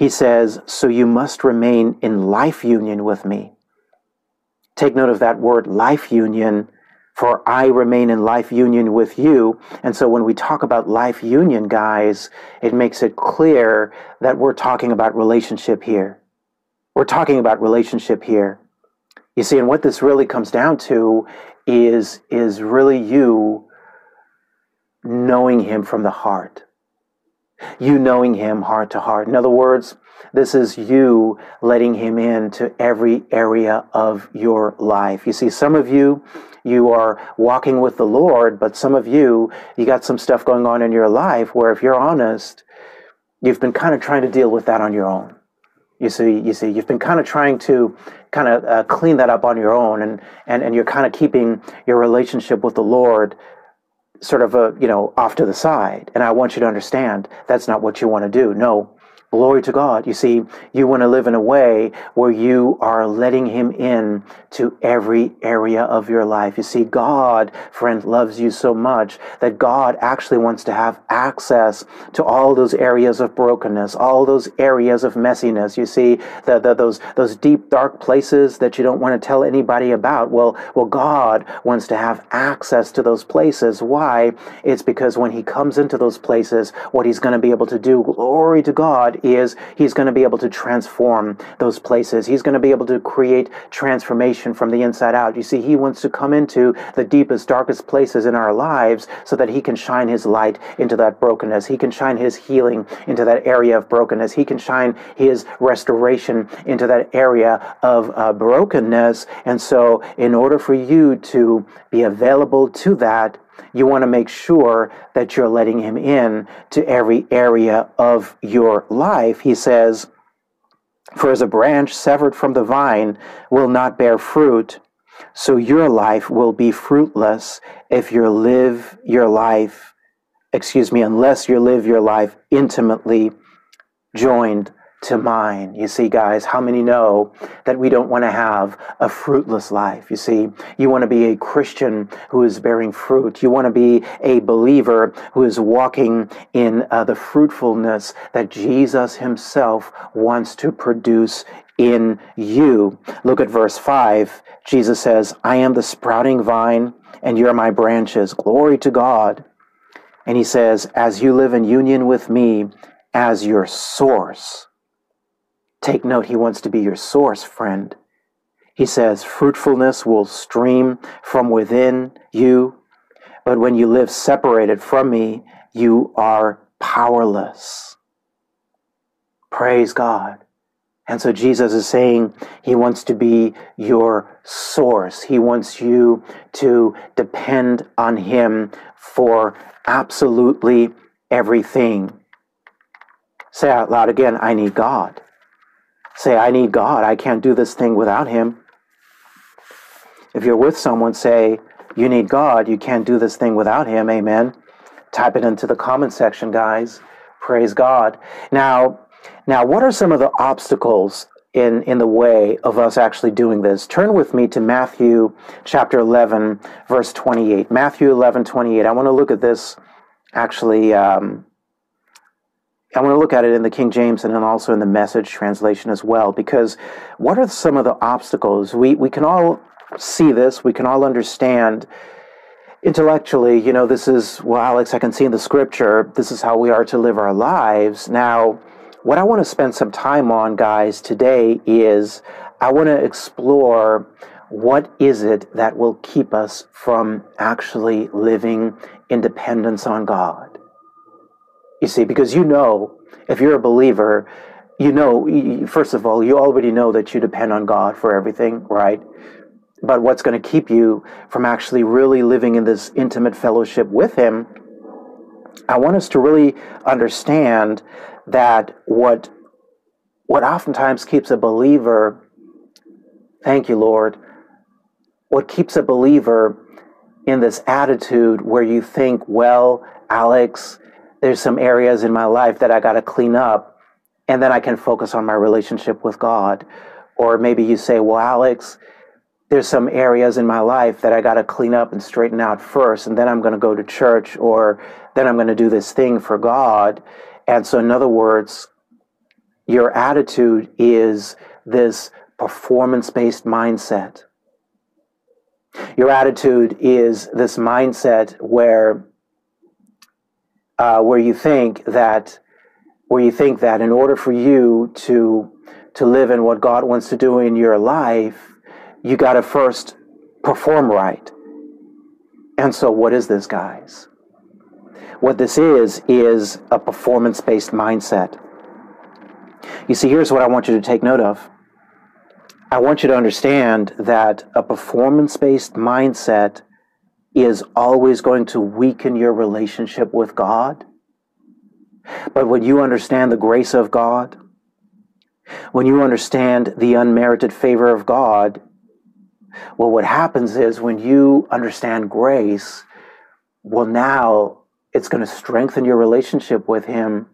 he says, So you must remain in life union with me. Take note of that word, life union for I remain in life union with you. And so when we talk about life union, guys, it makes it clear that we're talking about relationship here. We're talking about relationship here. You see, and what this really comes down to is, is really you knowing him from the heart. You knowing him heart to heart. In other words, this is you letting him into every area of your life. You see, some of you, you are walking with the Lord, but some of you, you got some stuff going on in your life where, if you're honest, you've been kind of trying to deal with that on your own. You see, you see, you've been kind of trying to kind of uh, clean that up on your own, and and and you're kind of keeping your relationship with the Lord sort of a you know off to the side. And I want you to understand that's not what you want to do. No, Glory to God. You see, you want to live in a way where you are letting Him in to every area of your life. You see, God, friend, loves you so much that God actually wants to have access to all those areas of brokenness, all those areas of messiness. You see, the, the, those, those deep, dark places that you don't want to tell anybody about. Well, well, God wants to have access to those places. Why? It's because when He comes into those places, what He's going to be able to do, glory to God, is he's going to be able to transform those places. He's going to be able to create transformation from the inside out. You see, he wants to come into the deepest, darkest places in our lives so that he can shine his light into that brokenness. He can shine his healing into that area of brokenness. He can shine his restoration into that area of uh, brokenness. And so, in order for you to be available to that, you want to make sure that you're letting him in to every area of your life. He says, For as a branch severed from the vine will not bear fruit, so your life will be fruitless if you live your life, excuse me, unless you live your life intimately joined to mine. You see, guys, how many know that we don't want to have a fruitless life? You see, you want to be a Christian who is bearing fruit. You want to be a believer who is walking in uh, the fruitfulness that Jesus himself wants to produce in you. Look at verse 5. Jesus says, I am the sprouting vine, and you're my branches. Glory to God. And he says, As you live in union with me as your source, Take note, he wants to be your source, friend. He says, fruitfulness will stream from within you, but when you live separated from me, you are powerless. Praise God. And so Jesus is saying he wants to be your source. He wants you to depend on him for absolutely everything. Say out loud again, I need God. Say, I need God. I can't do this thing without Him. If you're with someone, say, You need God. You can't do this thing without Him. Amen. Type it into the comment section, guys. Praise God. Now, now, what are some of the obstacles in, in the way of us actually doing this? Turn with me to Matthew chapter 11, verse 28. Matthew 11, 28. I want to look at this actually um, I want to look at it in the King James and then also in the message translation as well, because what are some of the obstacles? We, we can all see this, we can all understand intellectually, you know, this is, well, Alex, I can see in the scripture, this is how we are to live our lives. Now, what I want to spend some time on, guys, today is I want to explore what is it that will keep us from actually living independence on God. You see, because you know, if you're a believer, you know, first of all, you already know that you depend on God for everything, right? But what's going to keep you from actually really living in this intimate fellowship with Him? I want us to really understand that what what oftentimes keeps a believer, thank you, Lord, what keeps a believer in this attitude where you think, well, Alex, there's some areas in my life that I got to clean up, and then I can focus on my relationship with God. Or maybe you say, well, Alex, there's some areas in my life that I got to clean up and straighten out first, and then I'm going to go to church, or then I'm going to do this thing for God. And so, in other words, your attitude is this performance based mindset. Your attitude is this mindset where, uh, where you think that, where you think that in order for you to to live in what God wants to do in your life, you got to first perform right. And so, what is this, guys? What this is, is a performance based mindset. You see, here's what I want you to take note of. I want you to understand that a performance based mindset is always going to weaken your relationship with God. But when you understand the grace of God, when you understand the unmerited favor of God, well, what happens is when you understand grace, well, now it's going to strengthen your relationship with Him.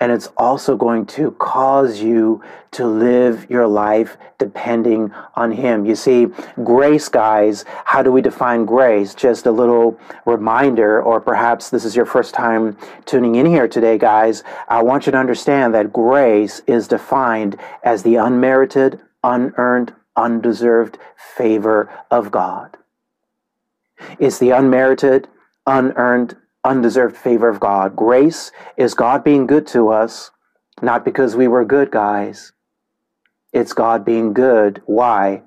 And it's also going to cause you to live your life depending on Him. You see, grace, guys, how do we define grace? Just a little reminder, or perhaps this is your first time tuning in here today, guys. I want you to understand that grace is defined as the unmerited, unearned, undeserved favor of God. It's the unmerited, unearned, undeserved favor of God. Grace is God being good to us, not because we were good guys. It's God being good. Why?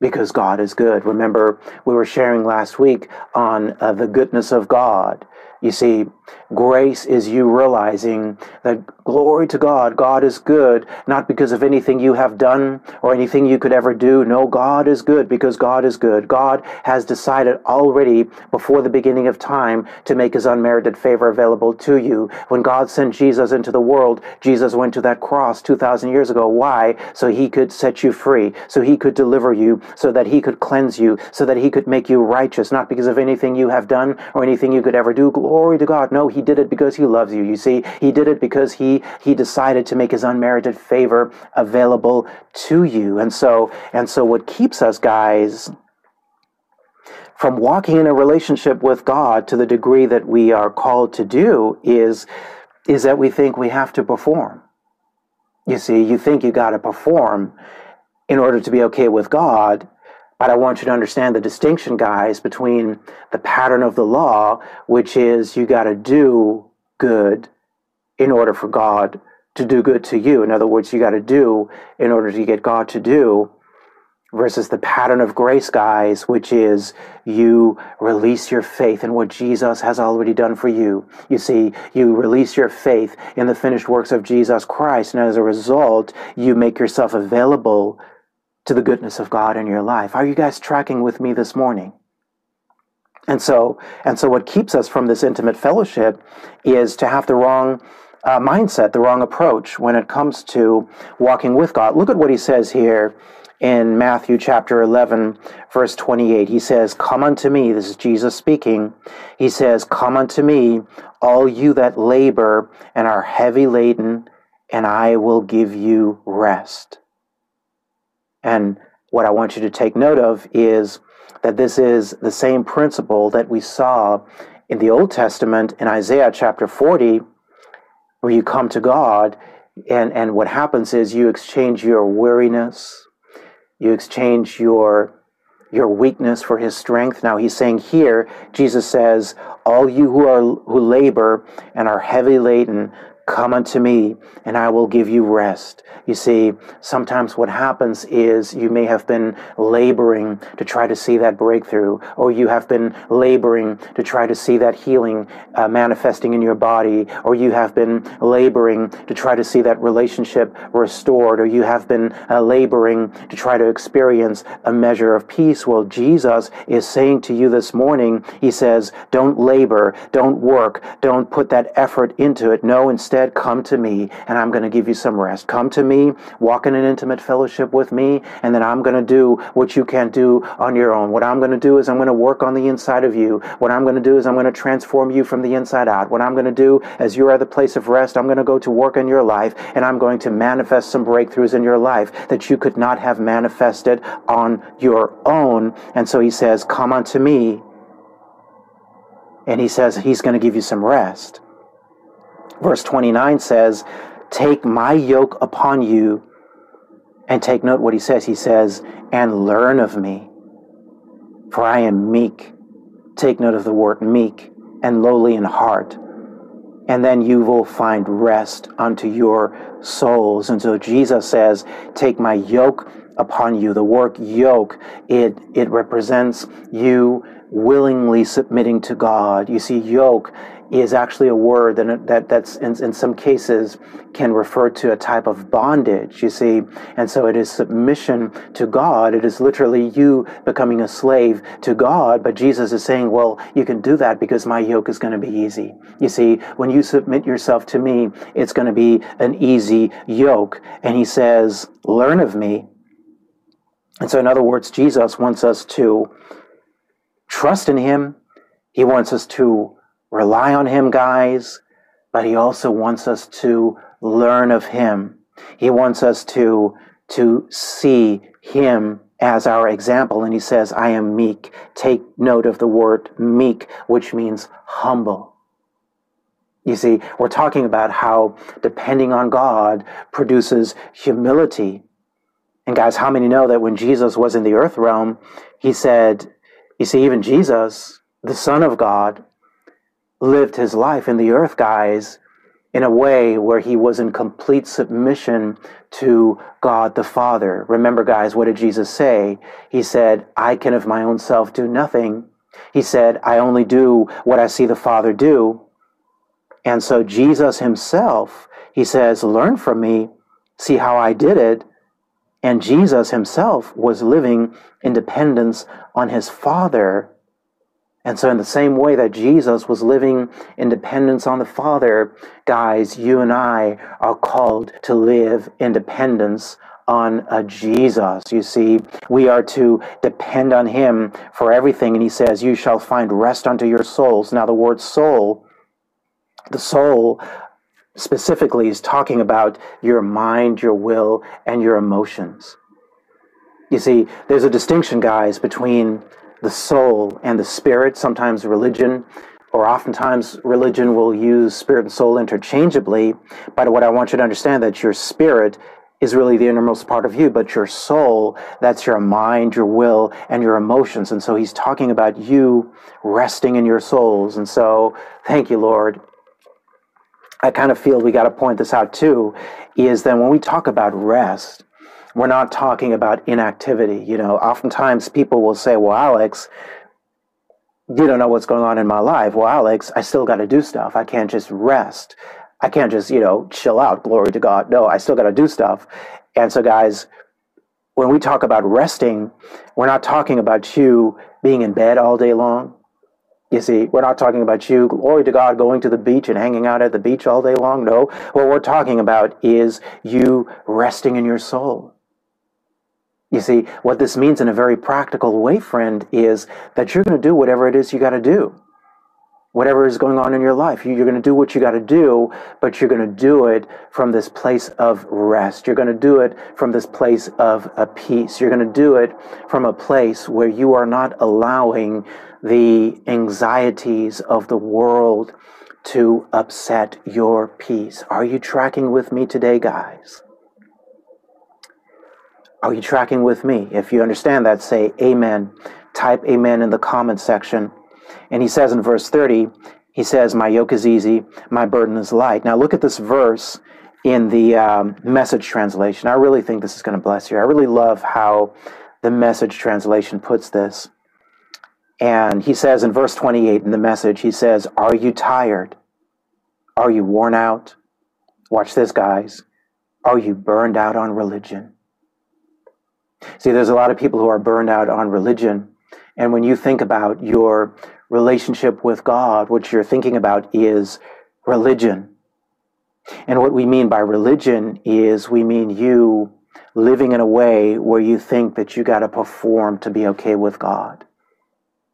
Because God is good. Remember, we were sharing last week on uh, the goodness of God. You see, grace is you realizing that glory to God, God is good, not because of anything you have done or anything you could ever do. No, God is good because God is good. God has decided already before the beginning of time to make his unmerited favor available to you. When God sent Jesus into the world, Jesus went to that cross 2,000 years ago. Why? So he could set you free, so he could deliver you, so that he could cleanse you, so that he could make you righteous, not because of anything you have done or anything you could ever do. Glory to God. No, he did it because he loves you. You see, he did it because he he decided to make his unmerited favor available to you. And so and so what keeps us guys from walking in a relationship with God to the degree that we are called to do is is that we think we have to perform. You see, you think you got to perform in order to be okay with God, but I want you to understand the distinction, guys, between the pattern of the law, which is you got to do good in order for God to do good to you. In other words, you got to do in order to get God to do, versus the pattern of grace, guys, which is you release your faith in what Jesus has already done for you. You see, you release your faith in the finished works of Jesus Christ, and as a result, you make yourself available to the goodness of God in your life. Are you guys tracking with me this morning? And so, and so what keeps us from this intimate fellowship is to have the wrong uh, mindset, the wrong approach when it comes to walking with God. Look at what he says here in Matthew chapter 11, verse 28. He says, Come unto me, this is Jesus speaking. He says, Come unto me, all you that labor and are heavy laden, and I will give you rest. And what I want you to take note of is that this is the same principle that we saw in the Old Testament in Isaiah chapter 40, where you come to God, and, and what happens is you exchange your weariness, you exchange your your weakness for his strength. Now he's saying here, Jesus says, All you who are who labor and are heavy laden, Come unto me, and I will give you rest. You see, sometimes what happens is you may have been laboring to try to see that breakthrough, or you have been laboring to try to see that healing uh, manifesting in your body, or you have been laboring to try to see that relationship restored, or you have been uh, laboring to try to experience a measure of peace. Well, Jesus is saying to you this morning, He says, don't labor, don't work, don't put that effort into it. No, instead, instead, come to me and I'm going to give you some rest. Come to me, walk in an intimate fellowship with me, and then I'm going to do what you can't do on your own. What I'm going to do is I'm going to work on the inside of you. What I'm going to do is I'm going to transform you from the inside out. What I'm going to do as you are the place of rest, I'm going to go to work in your life and I'm going to manifest some breakthroughs in your life that you could not have manifested on your own. And so he says, Come unto me. And he says he's going to give you some rest. Verse 29 says, Take my yoke upon you. And take note what he says. He says, And learn of me, for I am meek. Take note of the word meek and lowly in heart. And then you will find rest unto your souls. And so Jesus says, Take my yoke upon you. The word yoke, it, it represents you willingly submitting to God. You see, yoke is actually a word that, that that's in, in some cases can refer to a type of bondage, you see. And so it is submission to God. It is literally you becoming a slave to God. But Jesus is saying, well, you can do that because my yoke is going to be easy. You see, when you submit yourself to me, it's going to be an easy yoke. And he says, learn of me. And so, in other words, Jesus wants us to trust in him. He wants us to rely on him, guys, but he also wants us to learn of him. He wants us to, to see him as our example. And he says, I am meek. Take note of the word meek, which means humble. You see, we're talking about how depending on God produces humility. And guys, how many know that when Jesus was in the earth realm, he said, you see, even Jesus, the Son of God, lived his life in the earth, guys, in a way where he was in complete submission to God the Father. Remember, guys, what did Jesus say? He said, I can of my own self do nothing. He said, I only do what I see the Father do. And so Jesus himself, he says, learn from me, see how I did it. And Jesus himself was living in dependence on his Father and so, in the same way that Jesus was living in dependence on the Father, guys, you and I are called to live in dependence on a Jesus. You see, we are to depend on Him for everything. And He says, You shall find rest unto your souls. Now, the word soul, the soul specifically is talking about your mind, your will, and your emotions. You see, there's a distinction, guys, between the soul and the spirit. Sometimes religion, or oftentimes religion, will use spirit and soul interchangeably. But what I want you to understand that your spirit is really the innermost part of you, but your soul, that's your mind, your will, and your emotions. And so he's talking about you resting in your souls. And so, thank you, Lord. I kind of feel we got to point this out too is that when we talk about rest, we're not talking about inactivity. You know, oftentimes people will say, well, Alex, you don't know what's going on in my life. Well, Alex, I still got to do stuff. I can't just rest. I can't just, you know, chill out. Glory to God. No, I still got to do stuff. And so, guys, when we talk about resting, we're not talking about you being in bed all day long. You see, we're not talking about you, glory to God, going to the beach and hanging out at the beach all day long. No, what we're talking about is you resting in your soul. You see, what this means in a very practical way, friend, is that you're going to do whatever it is you got to do. Whatever is going on in your life, you're going to do what you got to do, but you're going to do it from this place of rest. You're going to do it from this place of a peace. You're going to do it from a place where you are not allowing the anxieties of the world to upset your peace. Are you tracking with me today, guys? Are you tracking with me? If you understand that, say amen. Type amen in the comment section. And he says in verse 30, he says, My yoke is easy, my burden is light. Now look at this verse in the um, message translation. I really think this is going to bless you. I really love how the message translation puts this. And he says in verse 28 in the message, he says, Are you tired? Are you worn out? Watch this, guys. Are you burned out on religion? See, there's a lot of people who are burned out on religion. And when you think about your relationship with God, what you're thinking about is religion. And what we mean by religion is we mean you living in a way where you think that you got to perform to be okay with God.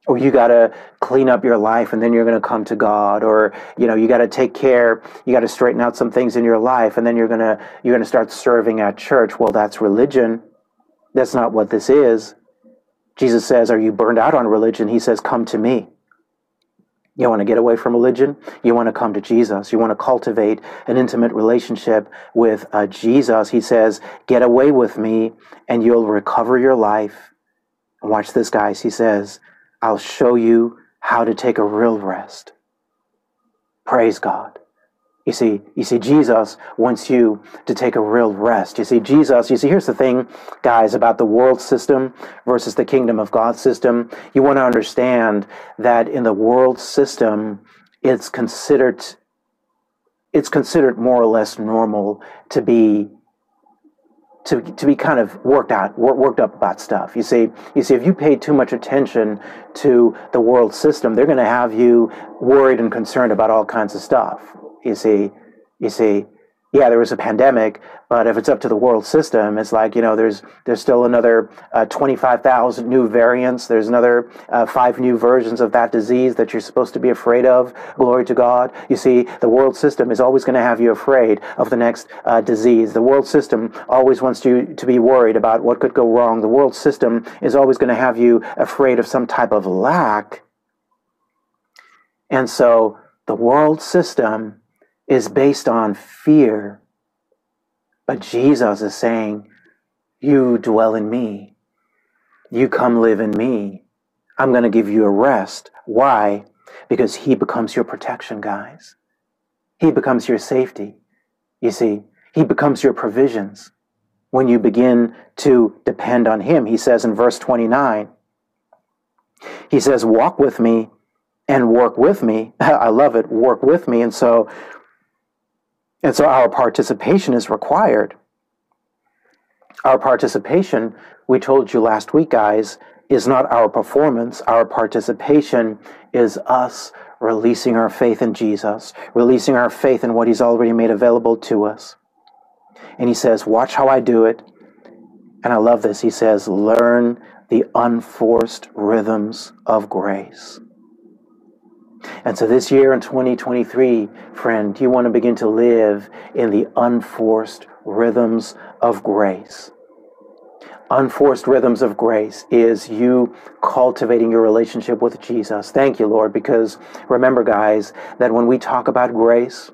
Or you got to clean up your life and then you're going to come to God or you know you got to take care you got to straighten out some things in your life and then you're going to you're going to start serving at church. Well, that's religion. That's not what this is. Jesus says, "Are you burned out on religion?" He says, "Come to me." You want to get away from religion? You want to come to Jesus. You want to cultivate an intimate relationship with uh, Jesus. He says, Get away with me and you'll recover your life. And watch this, guys. He says, I'll show you how to take a real rest. Praise God. You see, you see, Jesus wants you to take a real rest. You see, Jesus, you see, here's the thing, guys, about the world system versus the kingdom of God system. You want to understand that in the world system, it's considered it's considered more or less normal to be to, to be kind of worked out worked up about stuff you see you see if you pay too much attention to the world system they're going to have you worried and concerned about all kinds of stuff you see, you see, yeah, there was a pandemic, but if it's up to the world system, it's like you know, there's there's still another uh, twenty five thousand new variants. There's another uh, five new versions of that disease that you're supposed to be afraid of. Glory to God. You see, the world system is always going to have you afraid of the next uh, disease. The world system always wants you to be worried about what could go wrong. The world system is always going to have you afraid of some type of lack. And so, the world system is based on fear. But Jesus is saying, You dwell in me. You come live in me. I'm going to give you a rest. Why? Because He becomes your protection, guys. He becomes your safety. You see, He becomes your provisions when you begin to depend on Him. He says in verse 29, He says, Walk with me and work with me. I love it, work with me. And so and so our participation is required. Our participation, we told you last week, guys, is not our performance. Our participation is us releasing our faith in Jesus, releasing our faith in what He's already made available to us. And He says, Watch how I do it. And I love this. He says, Learn the unforced rhythms of grace. And so this year in 2023, friend, you want to begin to live in the unforced rhythms of grace. Unforced rhythms of grace is you cultivating your relationship with Jesus. Thank you, Lord, because remember, guys, that when we talk about grace,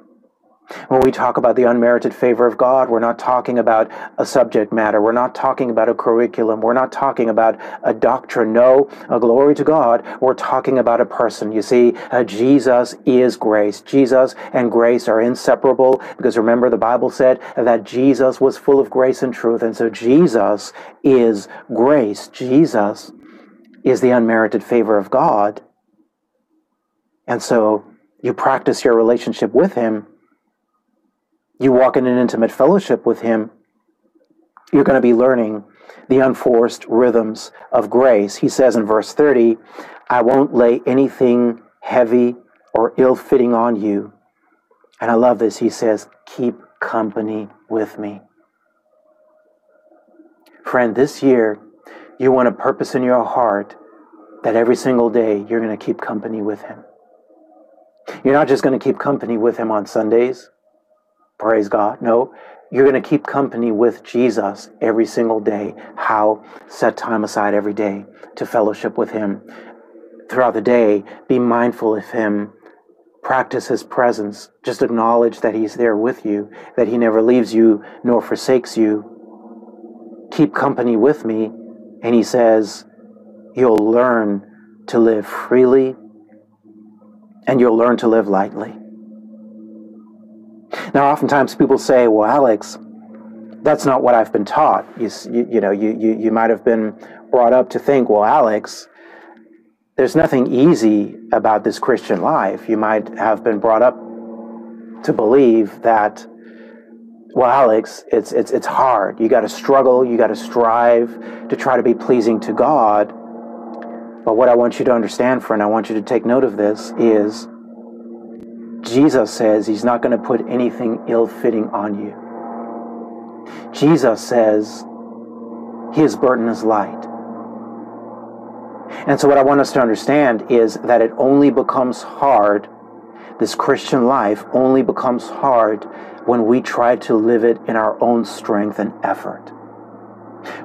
when we talk about the unmerited favor of God, we're not talking about a subject matter. We're not talking about a curriculum. We're not talking about a doctrine. No, a glory to God. We're talking about a person. You see, uh, Jesus is grace. Jesus and grace are inseparable because remember the Bible said that Jesus was full of grace and truth. And so Jesus is grace. Jesus is the unmerited favor of God. And so you practice your relationship with Him you walk in an intimate fellowship with Him, you're going to be learning the unforced rhythms of grace. He says in verse 30, I won't lay anything heavy or ill fitting on you. And I love this. He says, Keep company with me. Friend, this year, you want a purpose in your heart that every single day you're going to keep company with Him. You're not just going to keep company with Him on Sundays. Praise God. No, you're going to keep company with Jesus every single day. How? Set time aside every day to fellowship with Him. Throughout the day, be mindful of Him. Practice His presence. Just acknowledge that He's there with you, that He never leaves you nor forsakes you. Keep company with me. And He says, You'll learn to live freely and you'll learn to live lightly. Now, oftentimes people say, well, Alex, that's not what I've been taught. You, you, you know, you, you, you might have been brought up to think, well, Alex, there's nothing easy about this Christian life. You might have been brought up to believe that, well, Alex, it's, it's, it's hard. You got to struggle, you got to strive to try to be pleasing to God. But what I want you to understand, friend, I want you to take note of this is Jesus says he's not going to put anything ill fitting on you. Jesus says his burden is light. And so, what I want us to understand is that it only becomes hard, this Christian life only becomes hard when we try to live it in our own strength and effort.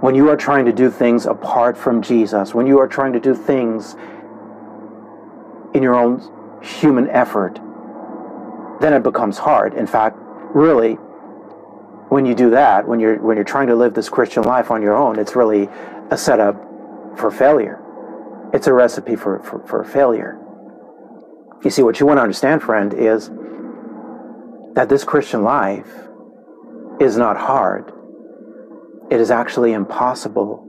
When you are trying to do things apart from Jesus, when you are trying to do things in your own human effort, then it becomes hard. In fact, really, when you do that, when you're when you're trying to live this Christian life on your own, it's really a setup for failure. It's a recipe for, for, for failure. You see, what you want to understand, friend, is that this Christian life is not hard. It is actually impossible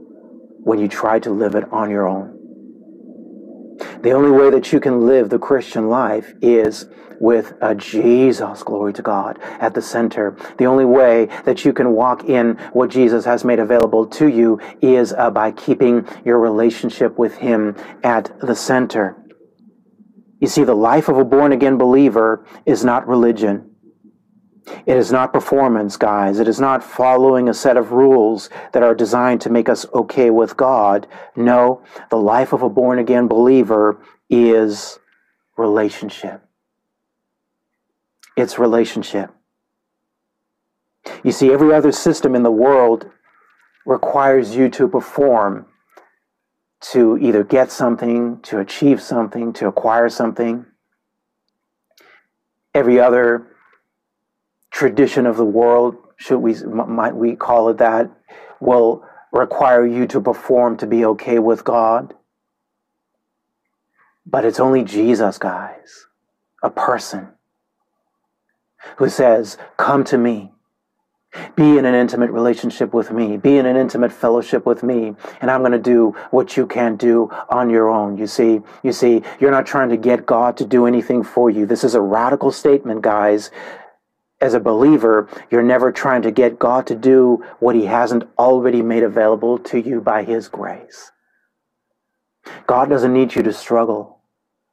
when you try to live it on your own. The only way that you can live the Christian life is with a Jesus, glory to God, at the center. The only way that you can walk in what Jesus has made available to you is uh, by keeping your relationship with Him at the center. You see, the life of a born again believer is not religion. It is not performance, guys. It is not following a set of rules that are designed to make us okay with God. No, the life of a born again believer is relationship. It's relationship. You see, every other system in the world requires you to perform to either get something, to achieve something, to acquire something. Every other tradition of the world, should we might we call it that, will require you to perform to be okay with God. But it's only Jesus, guys, a person who says, Come to me. Be in an intimate relationship with me. Be in an intimate fellowship with me. And I'm going to do what you can't do on your own. You see, you see, you're not trying to get God to do anything for you. This is a radical statement, guys. As a believer, you're never trying to get God to do what he hasn't already made available to you by his grace. God doesn't need you to struggle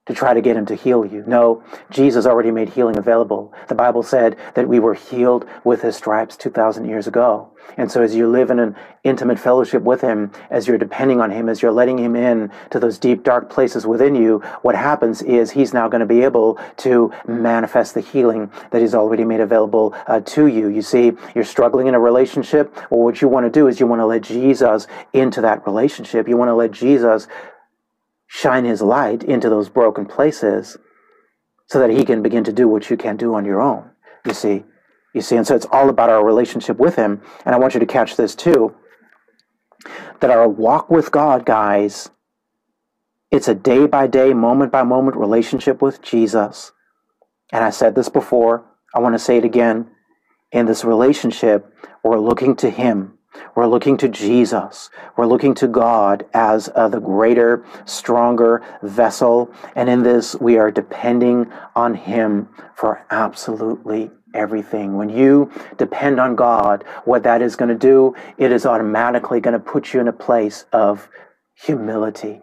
to try to get him to heal you. No, Jesus already made healing available. The Bible said that we were healed with his stripes 2,000 years ago. And so as you live in an intimate fellowship with him, as you're depending on him, as you're letting him in to those deep, dark places within you, what happens is he's now going to be able to manifest the healing that he's already made available uh, to you. You see, you're struggling in a relationship. Well, what you want to do is you want to let Jesus into that relationship. You want to let Jesus shine his light into those broken places so that he can begin to do what you can't do on your own. You see, you see, and so it's all about our relationship with him. And I want you to catch this too that our walk with God, guys, it's a day by day, moment by moment relationship with Jesus. And I said this before, I want to say it again. In this relationship, we're looking to him we're looking to Jesus. We're looking to God as uh, the greater, stronger vessel. And in this, we are depending on Him for absolutely everything. When you depend on God, what that is going to do, it is automatically going to put you in a place of humility.